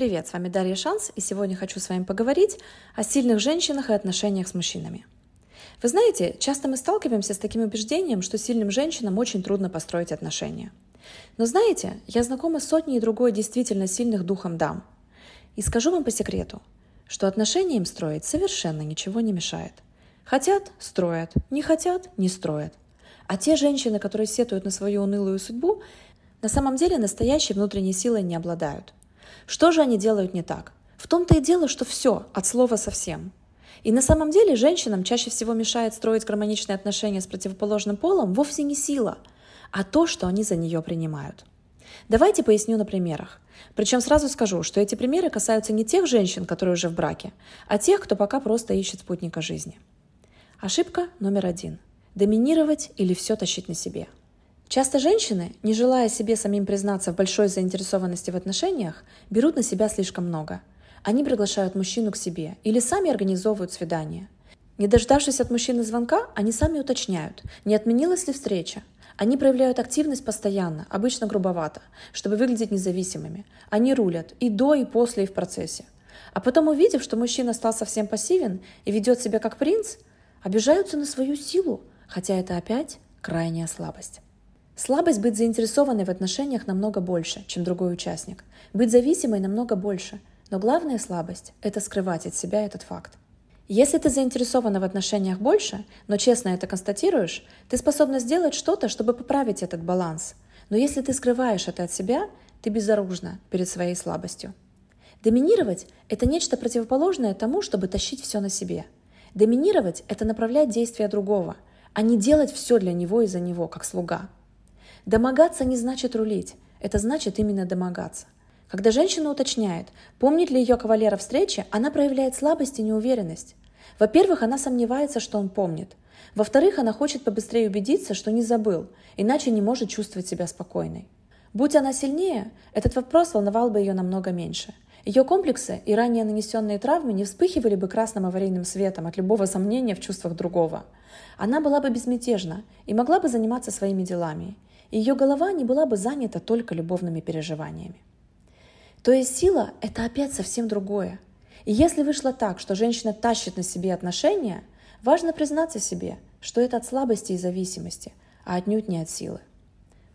Привет, с вами Дарья Шанс, и сегодня хочу с вами поговорить о сильных женщинах и отношениях с мужчинами. Вы знаете, часто мы сталкиваемся с таким убеждением, что сильным женщинам очень трудно построить отношения. Но знаете, я знакома с сотней и другой действительно сильных духом дам. И скажу вам по секрету, что отношения им строить совершенно ничего не мешает. Хотят – строят, не хотят – не строят. А те женщины, которые сетуют на свою унылую судьбу, на самом деле настоящей внутренней силой не обладают – что же они делают не так? В том-то и дело, что все, от слова совсем. И на самом деле женщинам чаще всего мешает строить гармоничные отношения с противоположным полом вовсе не сила, а то, что они за нее принимают. Давайте поясню на примерах. Причем сразу скажу, что эти примеры касаются не тех женщин, которые уже в браке, а тех, кто пока просто ищет спутника жизни. Ошибка номер один. Доминировать или все тащить на себе – Часто женщины, не желая себе самим признаться в большой заинтересованности в отношениях, берут на себя слишком много. Они приглашают мужчину к себе или сами организовывают свидание. Не дождавшись от мужчины звонка, они сами уточняют, не отменилась ли встреча. Они проявляют активность постоянно, обычно грубовато, чтобы выглядеть независимыми. Они рулят и до, и после, и в процессе. А потом, увидев, что мужчина стал совсем пассивен и ведет себя как принц, обижаются на свою силу, хотя это опять крайняя слабость. Слабость быть заинтересованной в отношениях намного больше, чем другой участник. Быть зависимой намного больше. Но главная слабость – это скрывать от себя этот факт. Если ты заинтересована в отношениях больше, но честно это констатируешь, ты способна сделать что-то, чтобы поправить этот баланс. Но если ты скрываешь это от себя, ты безоружна перед своей слабостью. Доминировать – это нечто противоположное тому, чтобы тащить все на себе. Доминировать – это направлять действия другого, а не делать все для него и за него, как слуга – Домогаться не значит рулить, это значит именно домогаться. Когда женщина уточняет, помнит ли ее кавалера встречи, она проявляет слабость и неуверенность. Во-первых, она сомневается, что он помнит. Во-вторых, она хочет побыстрее убедиться, что не забыл, иначе не может чувствовать себя спокойной. Будь она сильнее, этот вопрос волновал бы ее намного меньше. Ее комплексы и ранее нанесенные травмы не вспыхивали бы красным аварийным светом от любого сомнения в чувствах другого. Она была бы безмятежна и могла бы заниматься своими делами ее голова не была бы занята только любовными переживаниями. То есть сила – это опять совсем другое. И если вышло так, что женщина тащит на себе отношения, важно признаться себе, что это от слабости и зависимости, а отнюдь не от силы.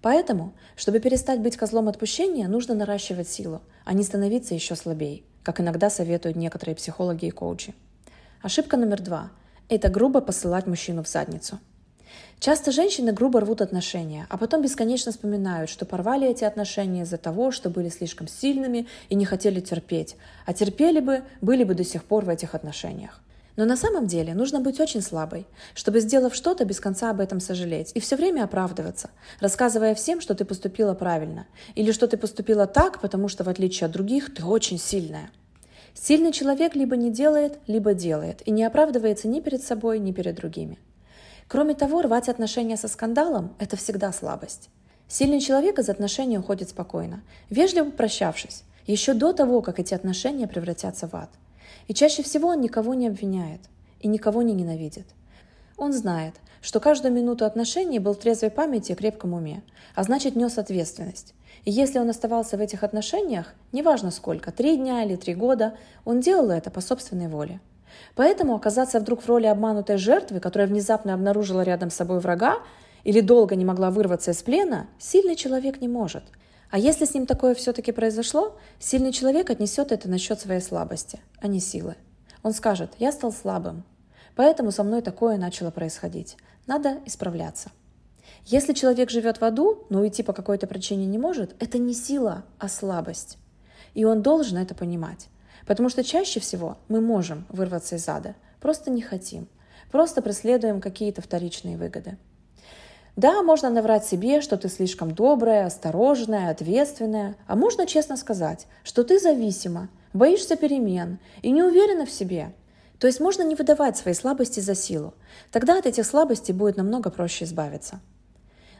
Поэтому, чтобы перестать быть козлом отпущения, нужно наращивать силу, а не становиться еще слабее, как иногда советуют некоторые психологи и коучи. Ошибка номер два – это грубо посылать мужчину в задницу – Часто женщины грубо рвут отношения, а потом бесконечно вспоминают, что порвали эти отношения из-за того, что были слишком сильными и не хотели терпеть, а терпели бы, были бы до сих пор в этих отношениях. Но на самом деле нужно быть очень слабой, чтобы, сделав что-то, без конца об этом сожалеть и все время оправдываться, рассказывая всем, что ты поступила правильно, или что ты поступила так, потому что, в отличие от других, ты очень сильная. Сильный человек либо не делает, либо делает, и не оправдывается ни перед собой, ни перед другими. Кроме того, рвать отношения со скандалом – это всегда слабость. Сильный человек из отношений уходит спокойно, вежливо прощавшись, еще до того, как эти отношения превратятся в ад. И чаще всего он никого не обвиняет и никого не ненавидит. Он знает, что каждую минуту отношений был в трезвой памяти и крепком уме, а значит нес ответственность. И если он оставался в этих отношениях, неважно сколько, три дня или три года, он делал это по собственной воле. Поэтому оказаться вдруг в роли обманутой жертвы, которая внезапно обнаружила рядом с собой врага или долго не могла вырваться из плена, сильный человек не может. А если с ним такое все-таки произошло, сильный человек отнесет это насчет своей слабости, а не силы. Он скажет «я стал слабым, поэтому со мной такое начало происходить. Надо исправляться». Если человек живет в аду, но уйти по какой-то причине не может, это не сила, а слабость. И он должен это понимать. Потому что чаще всего мы можем вырваться из ада, просто не хотим, просто преследуем какие-то вторичные выгоды. Да, можно наврать себе, что ты слишком добрая, осторожная, ответственная, а можно честно сказать, что ты зависима, боишься перемен и не уверена в себе. То есть можно не выдавать свои слабости за силу. Тогда от этих слабостей будет намного проще избавиться.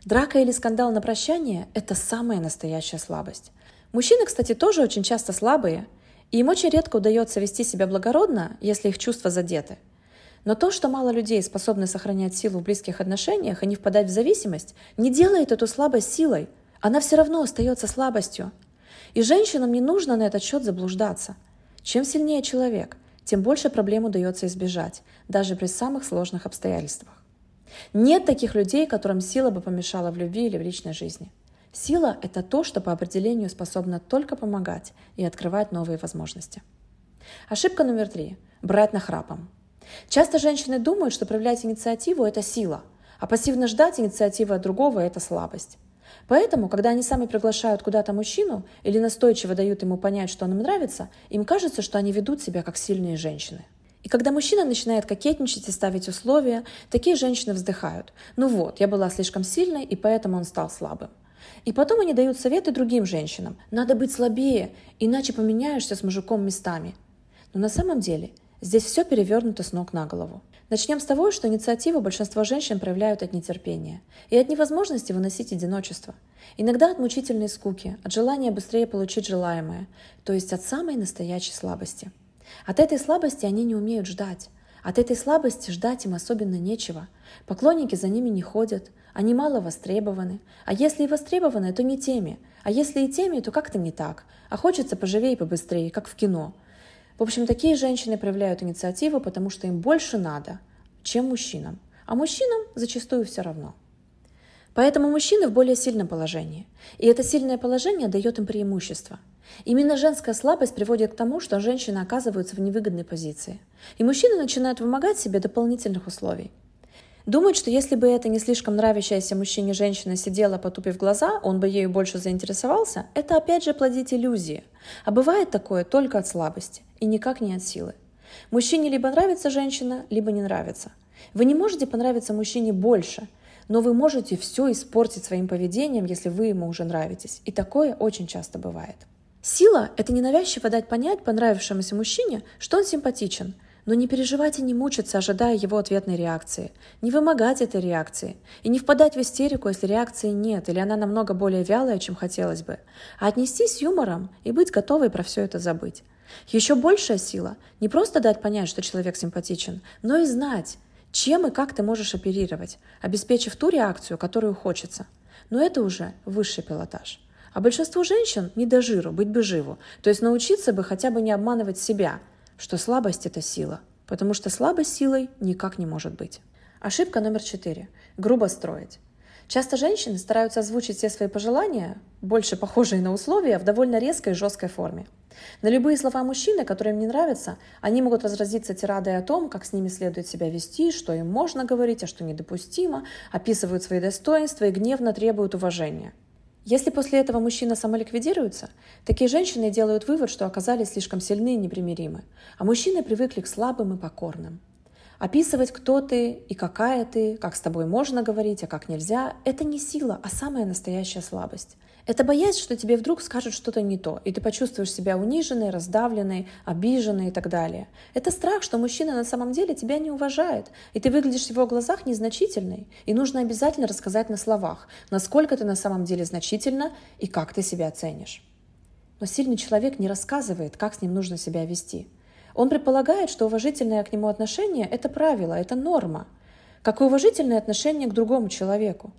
Драка или скандал на прощание – это самая настоящая слабость. Мужчины, кстати, тоже очень часто слабые, и им очень редко удается вести себя благородно, если их чувства задеты. Но то, что мало людей способны сохранять силу в близких отношениях и не впадать в зависимость, не делает эту слабость силой. Она все равно остается слабостью. И женщинам не нужно на этот счет заблуждаться. Чем сильнее человек, тем больше проблем удается избежать, даже при самых сложных обстоятельствах. Нет таких людей, которым сила бы помешала в любви или в личной жизни. Сила – это то, что по определению способно только помогать и открывать новые возможности. Ошибка номер три – брать нахрапом. Часто женщины думают, что проявлять инициативу – это сила, а пассивно ждать инициативы от другого – это слабость. Поэтому, когда они сами приглашают куда-то мужчину или настойчиво дают ему понять, что он им нравится, им кажется, что они ведут себя как сильные женщины. И когда мужчина начинает кокетничать и ставить условия, такие женщины вздыхают. Ну вот, я была слишком сильной, и поэтому он стал слабым. И потом они дают советы другим женщинам. Надо быть слабее, иначе поменяешься с мужиком местами. Но на самом деле здесь все перевернуто с ног на голову. Начнем с того, что инициативу большинство женщин проявляют от нетерпения и от невозможности выносить одиночество. Иногда от мучительной скуки, от желания быстрее получить желаемое, то есть от самой настоящей слабости. От этой слабости они не умеют ждать. От этой слабости ждать им особенно нечего. Поклонники за ними не ходят, они мало востребованы. А если и востребованы, то не теми. А если и теми, то как-то не так. А хочется поживее и побыстрее, как в кино – в общем, такие женщины проявляют инициативу, потому что им больше надо, чем мужчинам. А мужчинам зачастую все равно. Поэтому мужчины в более сильном положении. И это сильное положение дает им преимущество. Именно женская слабость приводит к тому, что женщины оказываются в невыгодной позиции. И мужчины начинают вымогать себе дополнительных условий – Думать, что если бы эта не слишком нравящаяся мужчине женщина сидела, потупив глаза, он бы ею больше заинтересовался, это опять же плодить иллюзии. А бывает такое только от слабости и никак не от силы. Мужчине либо нравится женщина, либо не нравится. Вы не можете понравиться мужчине больше, но вы можете все испортить своим поведением, если вы ему уже нравитесь. И такое очень часто бывает. Сила – это ненавязчиво дать понять понравившемуся мужчине, что он симпатичен – но не переживать и не мучиться, ожидая его ответной реакции. Не вымогать этой реакции. И не впадать в истерику, если реакции нет, или она намного более вялая, чем хотелось бы. А отнестись с юмором и быть готовой про все это забыть. Еще большая сила – не просто дать понять, что человек симпатичен, но и знать, чем и как ты можешь оперировать, обеспечив ту реакцию, которую хочется. Но это уже высший пилотаж. А большинству женщин не до жиру, быть бы живу. То есть научиться бы хотя бы не обманывать себя – что слабость – это сила, потому что слабость силой никак не может быть. Ошибка номер четыре – грубо строить. Часто женщины стараются озвучить все свои пожелания, больше похожие на условия, в довольно резкой и жесткой форме. На любые слова мужчины, которые им не нравятся, они могут разразиться тирадой о том, как с ними следует себя вести, что им можно говорить, а что недопустимо, описывают свои достоинства и гневно требуют уважения – если после этого мужчина самоликвидируется, такие женщины делают вывод, что оказались слишком сильны и непримиримы, а мужчины привыкли к слабым и покорным. Описывать, кто ты и какая ты, как с тобой можно говорить, а как нельзя – это не сила, а самая настоящая слабость. Это боязнь, что тебе вдруг скажут что-то не то, и ты почувствуешь себя униженной, раздавленной, обиженной и так далее. Это страх, что мужчина на самом деле тебя не уважает, и ты выглядишь в его глазах незначительной. И нужно обязательно рассказать на словах, насколько ты на самом деле значительна и как ты себя ценишь. Но сильный человек не рассказывает, как с ним нужно себя вести. Он предполагает, что уважительное к нему отношение – это правило, это норма, как и уважительное отношение к другому человеку.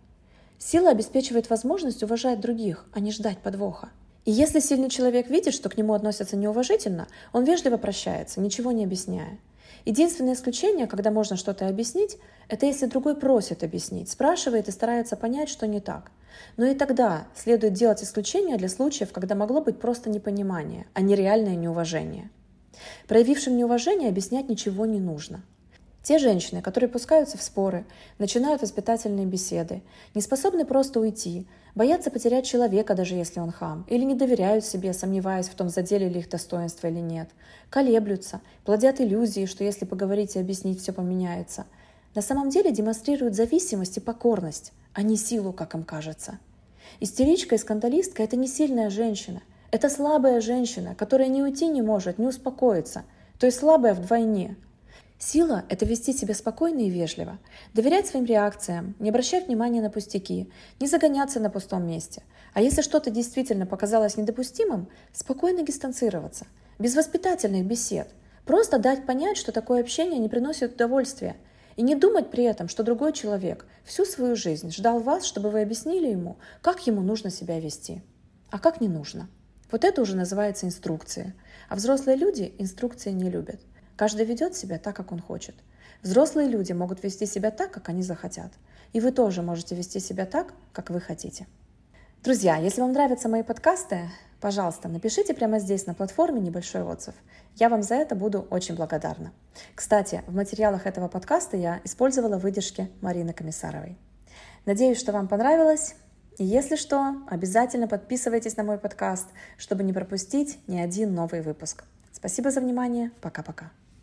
Сила обеспечивает возможность уважать других, а не ждать подвоха. И если сильный человек видит, что к нему относятся неуважительно, он вежливо прощается, ничего не объясняя. Единственное исключение, когда можно что-то объяснить, это если другой просит объяснить, спрашивает и старается понять, что не так. Но и тогда следует делать исключение для случаев, когда могло быть просто непонимание, а не реальное неуважение. Проявившим неуважение объяснять ничего не нужно – те женщины, которые пускаются в споры, начинают воспитательные беседы, не способны просто уйти, боятся потерять человека, даже если он хам, или не доверяют себе, сомневаясь в том, задели ли их достоинство или нет, колеблются, плодят иллюзии, что если поговорить и объяснить, все поменяется. На самом деле демонстрируют зависимость и покорность, а не силу, как им кажется. Истеричка и скандалистка – это не сильная женщина. Это слабая женщина, которая не уйти не может, не успокоиться. То есть слабая вдвойне – Сила – это вести себя спокойно и вежливо, доверять своим реакциям, не обращать внимания на пустяки, не загоняться на пустом месте. А если что-то действительно показалось недопустимым, спокойно дистанцироваться, без воспитательных бесед, просто дать понять, что такое общение не приносит удовольствия, и не думать при этом, что другой человек всю свою жизнь ждал вас, чтобы вы объяснили ему, как ему нужно себя вести, а как не нужно. Вот это уже называется инструкция. А взрослые люди инструкции не любят. Каждый ведет себя так, как он хочет. Взрослые люди могут вести себя так, как они захотят. И вы тоже можете вести себя так, как вы хотите. Друзья, если вам нравятся мои подкасты, пожалуйста, напишите прямо здесь на платформе небольшой отзыв. Я вам за это буду очень благодарна. Кстати, в материалах этого подкаста я использовала выдержки Марины Комиссаровой. Надеюсь, что вам понравилось. И если что, обязательно подписывайтесь на мой подкаст, чтобы не пропустить ни один новый выпуск. Спасибо за внимание. Пока-пока.